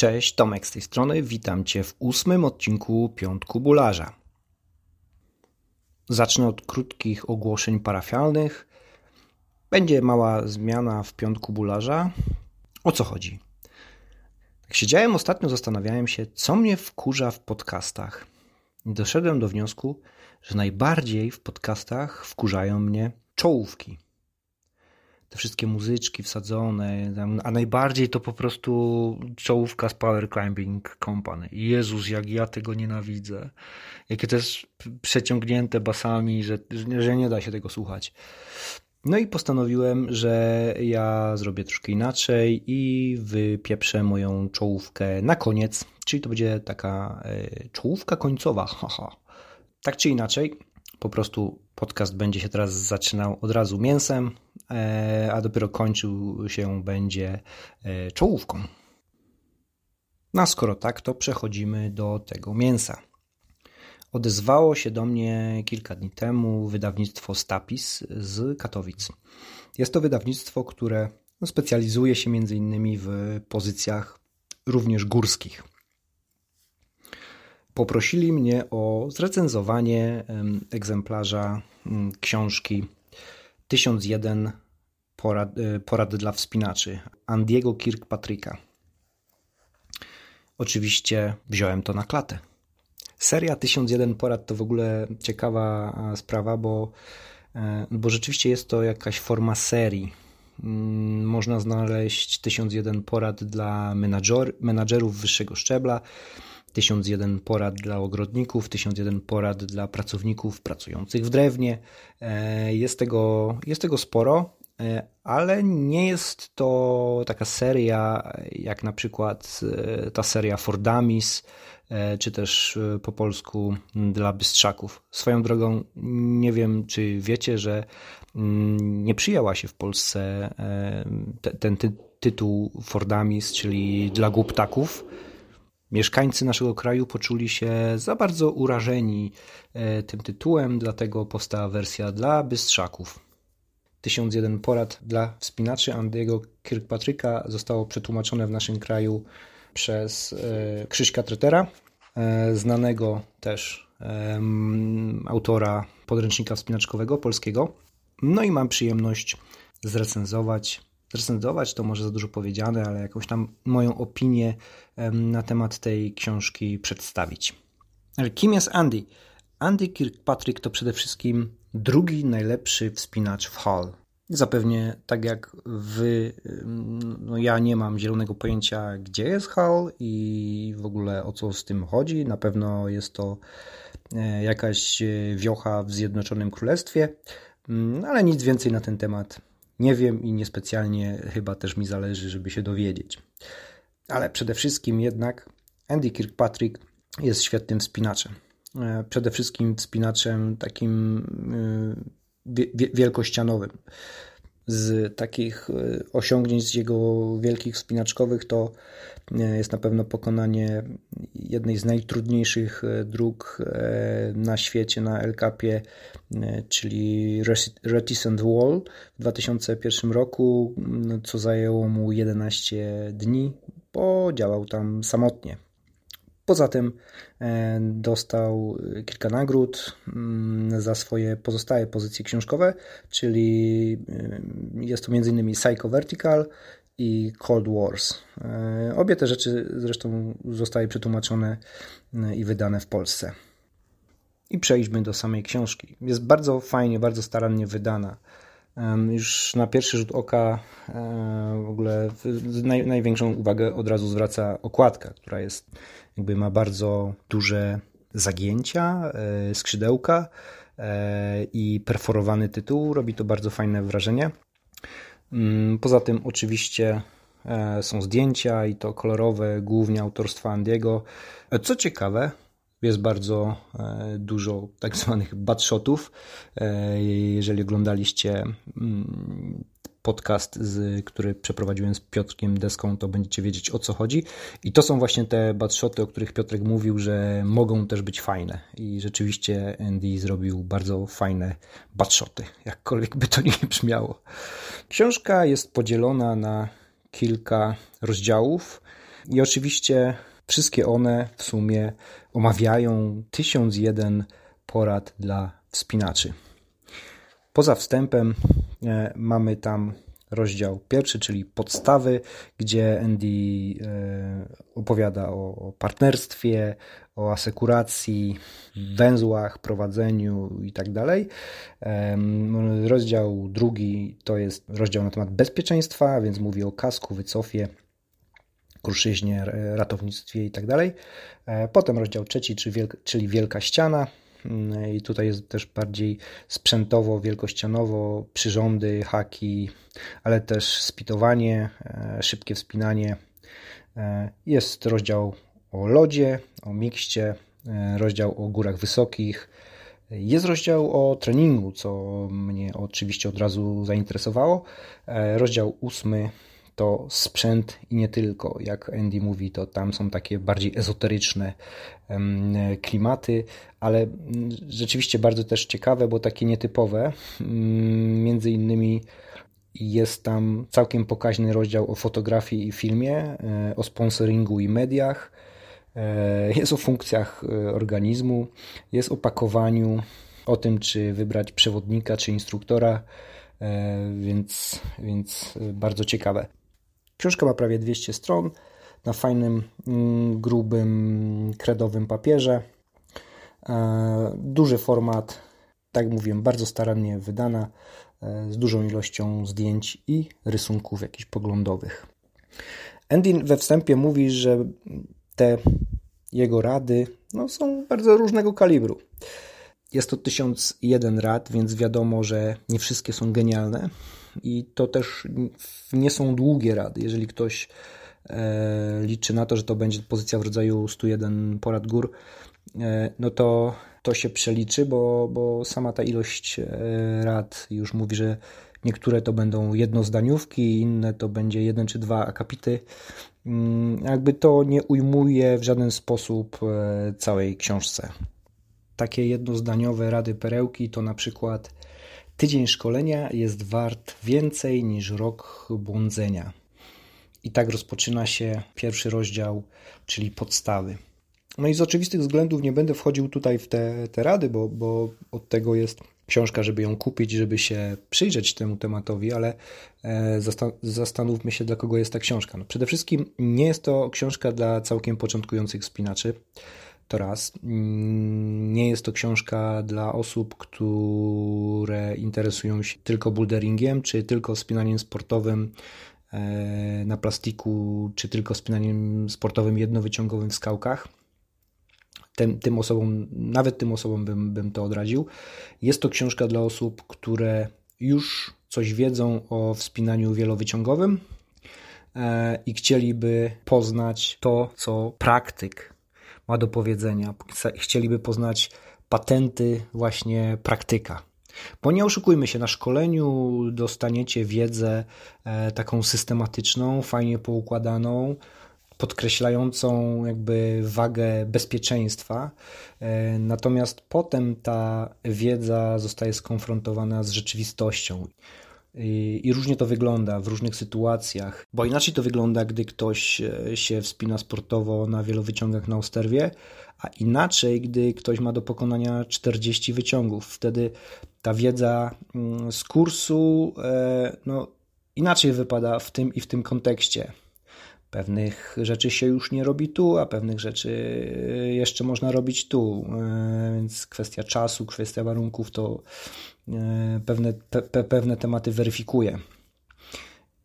Cześć, Tomek z tej strony. Witam Cię w ósmym odcinku Piątku Bularza. Zacznę od krótkich ogłoszeń parafialnych. Będzie mała zmiana w Piątku Bularza. O co chodzi? Jak siedziałem ostatnio, zastanawiałem się, co mnie wkurza w podcastach. I doszedłem do wniosku, że najbardziej w podcastach wkurzają mnie czołówki te wszystkie muzyczki wsadzone, a najbardziej to po prostu czołówka z Power Climbing Company. Jezus, jak ja tego nienawidzę. Jakie to jest przeciągnięte basami, że, że nie da się tego słuchać. No i postanowiłem, że ja zrobię troszkę inaczej i wypieprzę moją czołówkę na koniec, czyli to będzie taka e, czołówka końcowa. Tak czy inaczej, po prostu podcast będzie się teraz zaczynał od razu mięsem, e, a dopiero kończył się będzie e, czołówką. No a skoro tak, to przechodzimy do tego mięsa. Odezwało się do mnie kilka dni temu wydawnictwo Stapis z Katowic. Jest to wydawnictwo, które specjalizuje się m.in. w pozycjach również górskich poprosili mnie o zrecenzowanie egzemplarza mm, książki 1001 porad, e, porad dla wspinaczy Andiego Kirkpatricka. Oczywiście wziąłem to na klatę. Seria 1001 porad to w ogóle ciekawa sprawa, bo, e, bo rzeczywiście jest to jakaś forma serii. Mm, można znaleźć 1001 porad dla menadżer, menadżerów wyższego szczebla, 1001 porad dla ogrodników, 1001 porad dla pracowników pracujących w drewnie. E, jest tego, jest tego sporo, e, ale nie jest to taka seria jak na przykład e, ta seria Fordamis, czy też po polsku dla bystrzaków. Swoją drogą nie wiem, czy wiecie, że nie przyjęła się w Polsce ten tytuł Fordamis, czyli dla głuptaków. Mieszkańcy naszego kraju poczuli się za bardzo urażeni e, tym tytułem, dlatego powstała wersja dla bystrzaków. 1001 porad dla wspinaczy Andiego Kirkpatricka zostało przetłumaczone w naszym kraju przez e, Krzyśka Tretera, e, znanego też autora podręcznika wspinaczkowego polskiego. No i mam przyjemność zrecenzować zrecenzować, to może za dużo powiedziane, ale jakąś tam moją opinię na temat tej książki przedstawić. Ale kim jest Andy? Andy Kirkpatrick to przede wszystkim drugi najlepszy wspinacz w Hull. Zapewnie tak jak wy, no ja nie mam zielonego pojęcia, gdzie jest Hull i w ogóle o co z tym chodzi. Na pewno jest to e, jakaś e, wiocha w Zjednoczonym Królestwie, mm, ale nic więcej na ten temat nie wiem i niespecjalnie chyba też mi zależy, żeby się dowiedzieć. Ale przede wszystkim jednak Andy Kirkpatrick jest świetnym wspinaczem. E, przede wszystkim wspinaczem takim e, wielkościanowym z takich e, osiągnięć z jego wielkich wspinaczkowych to e, jest na pewno pokonanie jednej z najtrudniejszych e, dróg na świecie na El Capie, czyli Reticent Wall w 2001 roku, co zajęło mu 11 dni, bo działał tam samotnie. Poza tym e, dostał kilka nagród mm, za swoje pozostałe pozycje książkowe, czyli e, jest to m.in. Psycho Vertical i Cold Wars. E, obie te rzeczy zresztą zostały przetłumaczone i wydane w Polsce. I przejdźmy do samej książki. Jest bardzo fajnie, bardzo starannie wydana. Już na pierwszy rzut oka w ogóle największą uwagę od razu zwraca okładka, która jest jakby ma bardzo duże zagięcia, e, skrzydełka e, i perforowany tytuł. Robi to bardzo fajne wrażenie. Mm, poza tym oczywiście e, są zdjęcia i to kolorowe, głównie autorstwa Andiego. Co ciekawe, jest bardzo dużo tak zwanych badshotów. Jeżeli oglądaliście mm, podcast, z, który przeprowadziłem z Piotrkiem Deską, to będziecie wiedzieć o co chodzi. I to są właśnie te badshoty, o których Piotrek mówił, że mogą też być fajne. I rzeczywiście Andy zrobił bardzo fajne badshoty, jakkolwiek by to nie brzmiało. Książka jest podzielona na kilka rozdziałów. I oczywiście wszystkie one w sumie omawiają 1001 porad dla wspinaczy. Poza wstępem e, mamy tam rozdział pierwszy, czyli podstawy, gdzie Andy e, opowiada o partnerstwie, o asekuracji, węzłach, prowadzeniu i tak. Rozdział drugi to jest rozdział na temat bezpieczeństwa, więc mówi o kasku, wycofie, kruszyźnie, ratownictwie i tak dalej. E, potem rozdział trzeci, czyli Wielka Ściana, mm, i tutaj jest też bardziej sprzętowo, wielkościanowo, przyrządy, haki, ale też spitowanie, e, szybkie wspinanie. E, jest rozdział o lodzie, o mikście, rozdział o górach wysokich. Jest rozdział o treningu, co mnie oczywiście od razu zainteresowało. Rozdział ósmy to sprzęt i nie tylko. Jak Andy mówi, to tam są takie bardziej ezoteryczne klimaty, ale rzeczywiście bardzo też ciekawe, bo takie nietypowe. Mm, między innymi jest tam całkiem pokaźny rozdział o fotografii i filmie, e, o sponsoringu i mediach. E, jest o funkcjach e, organizmu, jest o pakowaniu, o tym, czy wybrać przewodnika, czy instruktora, więc, więc bardzo ciekawe. Książka ma prawie 200 stron na fajnym, mm, grubym, kredowym papierze. E, duży format, tak jak mówiłem, bardzo starannie wydana, e, z dużą ilością zdjęć i rysunków jakichś poglądowych. Endin we wstępie mówi, że te jego rady no, są bardzo różnego kalibru. Jest to 1001 rad, więc wiadomo, że nie wszystkie są genialne, i to też nie są długie rady. Jeżeli ktoś e, liczy na to, że to będzie pozycja w rodzaju 101 porad gór, e, no to to się przeliczy, bo, bo sama ta ilość e, rad już mówi, że niektóre to będą jednozdaniówki, inne to będzie jeden czy dwa akapity. Mm, jakby to nie ujmuje w żaden sposób całej książce. Takie jednozdaniowe rady perełki to na przykład Tydzień szkolenia jest wart więcej niż rok błądzenia. I tak rozpoczyna się pierwszy rozdział, czyli podstawy. No i z oczywistych względów nie będę wchodził tutaj w te, te rady, bo, bo od tego jest książka, żeby ją kupić, żeby się przyjrzeć temu tematowi, ale e, zastanówmy się, dla kogo jest ta książka. No przede wszystkim nie jest to książka dla całkiem początkujących spinaczy. To raz. Mm, nie jest to książka dla osób, które interesują się tylko boulderingiem, czy tylko spinaniem sportowym e, na plastiku, czy tylko spinaniem sportowym jednowyciągowym w skałkach. Tym, tym osobom, nawet tym osobom bym, bym to odradził. Jest to książka dla osób, które już coś wiedzą o wspinaniu wielowyciągowym e, i chcieliby poznać to, co praktyk ma do powiedzenia. Chcieliby poznać patenty właśnie praktyka. Bo nie oszukujmy się, na szkoleniu dostaniecie wiedzę e, taką systematyczną, fajnie poukładaną, podkreślającą jakby wagę bezpieczeństwa. E, natomiast potem ta wiedza zostaje skonfrontowana z rzeczywistością. I różnie to wygląda w różnych sytuacjach, bo inaczej to wygląda, gdy ktoś e, się wspina sportowo na wielowyciągach na Osterwie, a inaczej, gdy ktoś ma do pokonania 40 wyciągów. Wtedy ta wiedza mm, z kursu e, no, inaczej wypada w tym i w tym kontekście. Pewnych rzeczy się już nie robi tu, a pewnych rzeczy jeszcze można robić tu. E, więc kwestia czasu, kwestia warunków to e, pewne, pe, pewne tematy weryfikuje.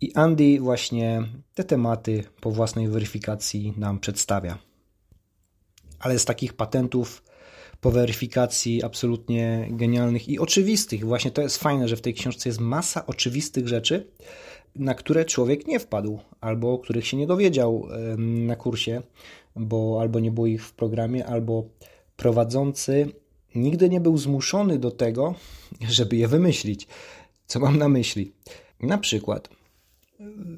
I Andy właśnie te tematy po własnej weryfikacji nam przedstawia. Ale z takich patentów po weryfikacji absolutnie genialnych i oczywistych, właśnie to jest fajne, że w tej książce jest masa oczywistych rzeczy, na które człowiek nie wpadł, albo o których się nie dowiedział na kursie, bo albo nie było ich w programie, albo prowadzący nigdy nie był zmuszony do tego, żeby je wymyślić. Co mam na myśli? Na przykład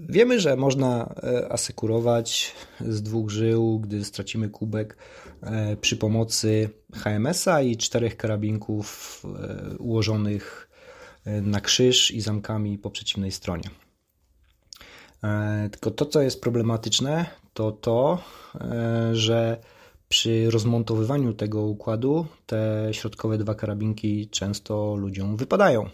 Wiemy, że można e, asekurować z dwóch żył, gdy stracimy kubek e, przy pomocy HMS-a i czterech karabinków e, ułożonych na krzyż i zamkami po przeciwnej stronie. Tylko to, co jest problematyczne, to to, że przy rozmontowywaniu tego układu te środkowe dwa karabinki często ludziom wypadają.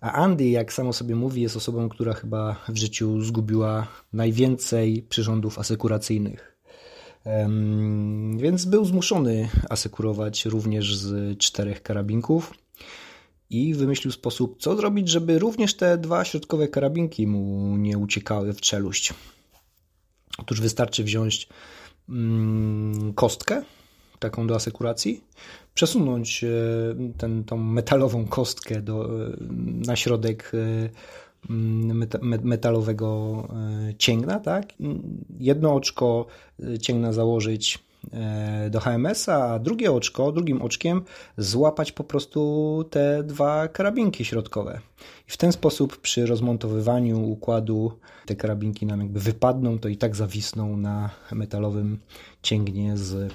A Andy, jak samo sobie mówi, jest osobą, która chyba w życiu zgubiła najwięcej przyrządów asekuracyjnych. Więc był zmuszony asekurować również z czterech karabinków i wymyślił sposób, co zrobić, żeby również te dwa środkowe karabinki mu nie uciekały w czeluść. Otóż wystarczy wziąć kostkę, taką do asekuracji, przesunąć e, ten, tą metalową kostkę do, e, na środek e, metalowego cięgna, tak? Jedno oczko cięgna założyć do HMS-a, a drugie oczko, drugim oczkiem złapać po prostu te dwa karabinki środkowe. I w ten sposób przy rozmontowywaniu układu te karabinki nam jakby wypadną, to i tak zawisną na metalowym cięgnie z,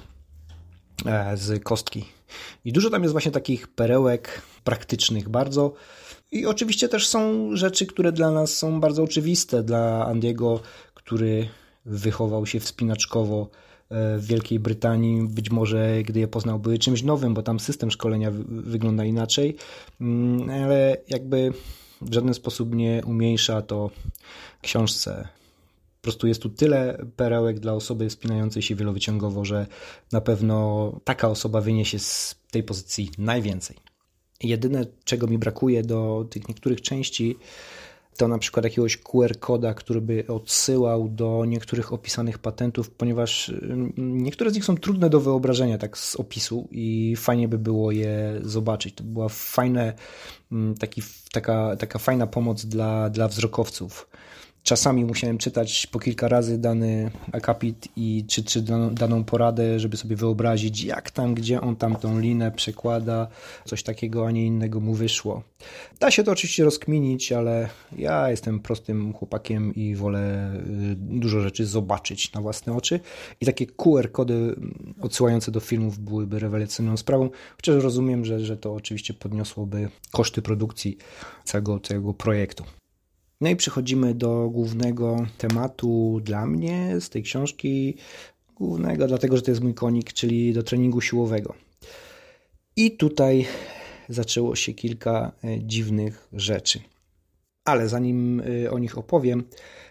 z kostki. I dużo tam jest właśnie takich perełek praktycznych bardzo. I oczywiście też są rzeczy, które dla nas są bardzo oczywiste. Dla Andiego, który wychował się wspinaczkowo e, w Wielkiej Brytanii, być może gdy je poznał, były czymś nowym, bo tam system szkolenia wygląda inaczej, mm, ale jakby w żaden sposób nie umniejsza to książce po prostu jest tu tyle perełek dla osoby wspinającej się wielowyciągowo, że na pewno taka osoba wyniesie z tej pozycji najwięcej. Jedyne, czego mi brakuje do tych niektórych części, to na przykład jakiegoś QR koda, który by odsyłał do niektórych opisanych patentów, ponieważ mm, niektóre z nich są trudne do wyobrażenia tak z opisu i fajnie by było je zobaczyć. To była fajne, mm, taki, taka, taka fajna pomoc dla, dla wzrokowców. Czasami musiałem czytać po kilka razy dany akapit i czy, czy daną poradę, żeby sobie wyobrazić, jak tam, gdzie on tam tą linę przekłada, coś takiego, a nie innego mu wyszło. Da się to oczywiście rozkminić, ale ja jestem prostym chłopakiem i wolę y, dużo rzeczy zobaczyć na własne oczy. I takie QR-kody odsyłające do filmów byłyby rewelacyjną sprawą, chociaż rozumiem, że, że to oczywiście podniosłoby koszty produkcji całego, całego projektu. No i przechodzimy do głównego tematu dla mnie z tej książki. Głównego, dlatego że to jest mój konik, czyli do treningu siłowego. I tutaj zaczęło się kilka e, dziwnych rzeczy. Ale zanim e, o nich opowiem,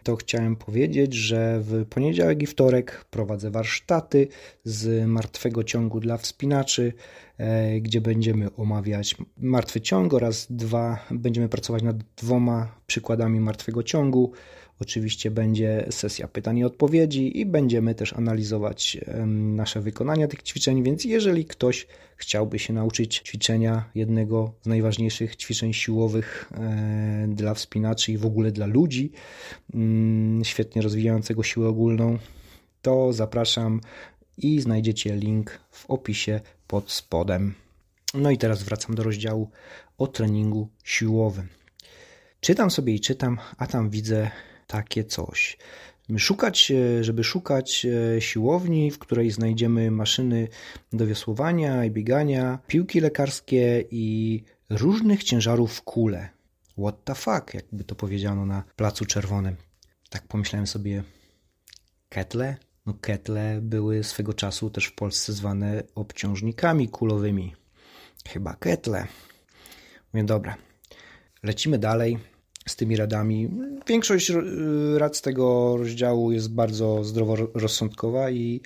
to chciałem powiedzieć, że w poniedziałek i wtorek prowadzę warsztaty z martwego ciągu dla wspinaczy, gdzie będziemy omawiać martwy ciąg oraz dwa, będziemy pracować nad dwoma przykładami martwego ciągu. Oczywiście będzie sesja pytań i odpowiedzi i będziemy też analizować nasze wykonania tych ćwiczeń, więc jeżeli ktoś chciałby się nauczyć ćwiczenia, jednego z najważniejszych ćwiczeń siłowych e, dla wspinaczy i w ogóle dla ludzi, mm, świetnie rozwijającego siłę ogólną, to zapraszam i znajdziecie link w opisie pod spodem. No i teraz wracam do rozdziału o treningu siłowym. Czytam sobie i czytam, a tam widzę takie coś. Szukać, e, żeby szukać e, siłowni, w której znajdziemy maszyny do wiosłowania i biegania, piłki lekarskie i różnych ciężarów w kule. What the fuck, jakby to powiedziano na Placu Czerwonym. Tak pomyślałem sobie, ketle? No ketle były swego czasu też w Polsce zwane obciążnikami kulowymi. Chyba ketle. Mówię, dobra, lecimy dalej z tymi radami. Większość y, rad z tego rozdziału jest bardzo zdroworozsądkowa i,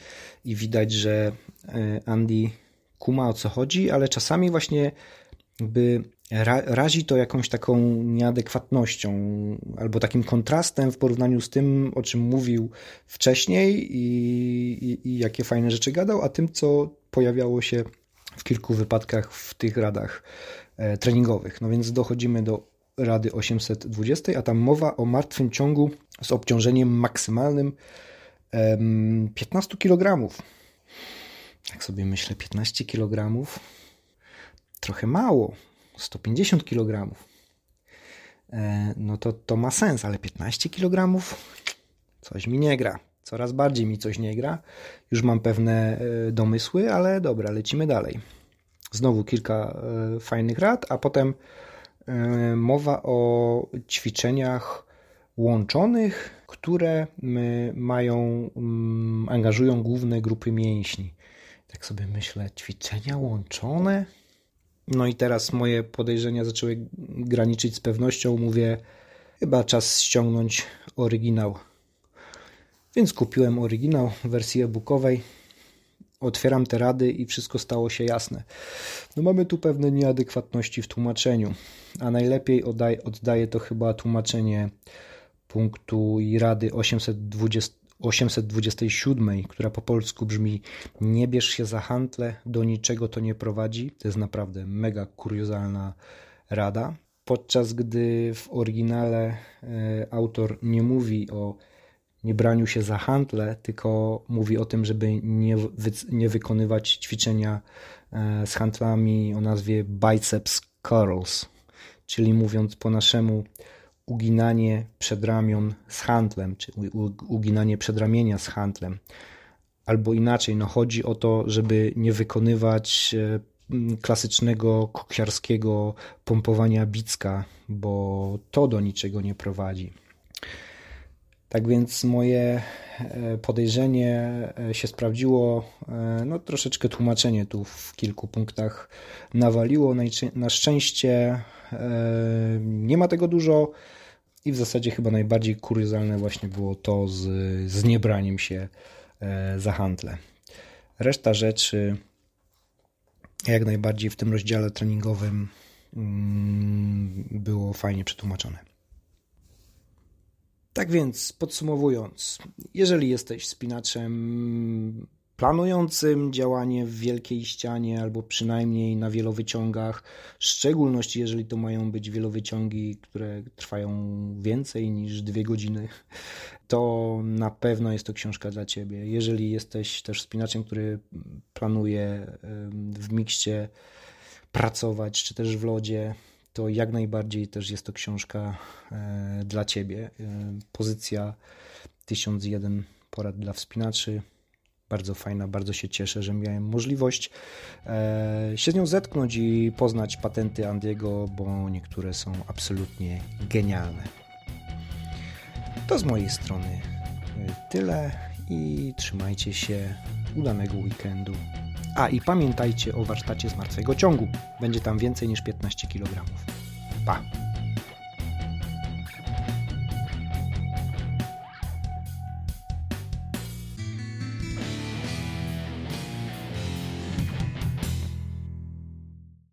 i widać, że y, Andy kuma o co chodzi, ale czasami właśnie by ra, razi to jakąś taką nieadekwatnością albo takim kontrastem w porównaniu z tym, o czym mówił wcześniej i, i, i jakie fajne rzeczy gadał, a tym, co pojawiało się w kilku wypadkach w tych radach e, treningowych. No więc dochodzimy do Rady 820, a tam mowa o martwym ciągu z obciążeniem maksymalnym 15 kg. Jak sobie myślę, 15 kg trochę mało, 150 kg. E, no to, to ma sens, ale 15 kg coś mi nie gra. Coraz bardziej mi coś nie gra. Już mam pewne e, domysły, ale dobra, lecimy dalej. Znowu kilka e, fajnych rad, a potem mowa o ćwiczeniach łączonych, które mają, mm, angażują główne grupy mięśni. Tak sobie myślę, ćwiczenia łączone? No i teraz moje podejrzenia zaczęły graniczyć z pewnością. Mówię, chyba czas ściągnąć oryginał. Więc kupiłem oryginał w wersji e-bookowej. Otwieram te rady i wszystko stało się jasne. No mamy tu pewne nieadekwatności w tłumaczeniu, a najlepiej oddaje, to chyba tłumaczenie punktu i rady 820, 827, która po polsku brzmi Nie bierz się za hantle, do niczego to nie prowadzi. To jest naprawdę mega kuriozalna rada. Podczas gdy w oryginale e, autor nie mówi o niebraniu się za hantle, tylko mówi o tym, żeby nie, wy, nie wykonywać ćwiczenia e, z hantlami o nazwie biceps curls, czyli mówiąc po naszemu uginanie przedramion z handlem, czy uginanie przedramienia z handlem. Albo inaczej, no chodzi o to, żeby nie wykonywać e, klasycznego koksiarskiego pompowania bicka, bo to do niczego nie prowadzi. Tak więc moje e, podejrzenie e, się sprawdziło. No, troszeczkę tłumaczenie tu w kilku punktach nawaliło. Na szczęście nie ma tego dużo. I w zasadzie chyba najbardziej kuriozalne właśnie było to z, z niebraniem się e, za handle. Reszta rzeczy jak najbardziej w tym rozdziale treningowym mm, było fajnie przetłumaczone. Tak więc podsumowując, jeżeli jesteś spinaczem planującym działanie w wielkiej ścianie albo przynajmniej na wielowyciągach, w szczególności jeżeli to mają być wielowyciągi, które trwają więcej niż dwie godziny, to na pewno jest to książka dla Ciebie. Jeżeli jesteś też spinaczem, który planuje w mikście pracować, czy też w lodzie, to jak najbardziej też jest to książka e, dla Ciebie. E, pozycja 1001 porad dla wspinaczy bardzo fajna, bardzo się cieszę, że miałem możliwość e, się z nią zetknąć i poznać patenty Andiego, bo niektóre są absolutnie genialne. To z mojej strony tyle i trzymajcie się. Udanego weekendu. A i pamiętajcie o warsztacie z martwego ciągu. Będzie tam więcej niż 15 kg. Pa!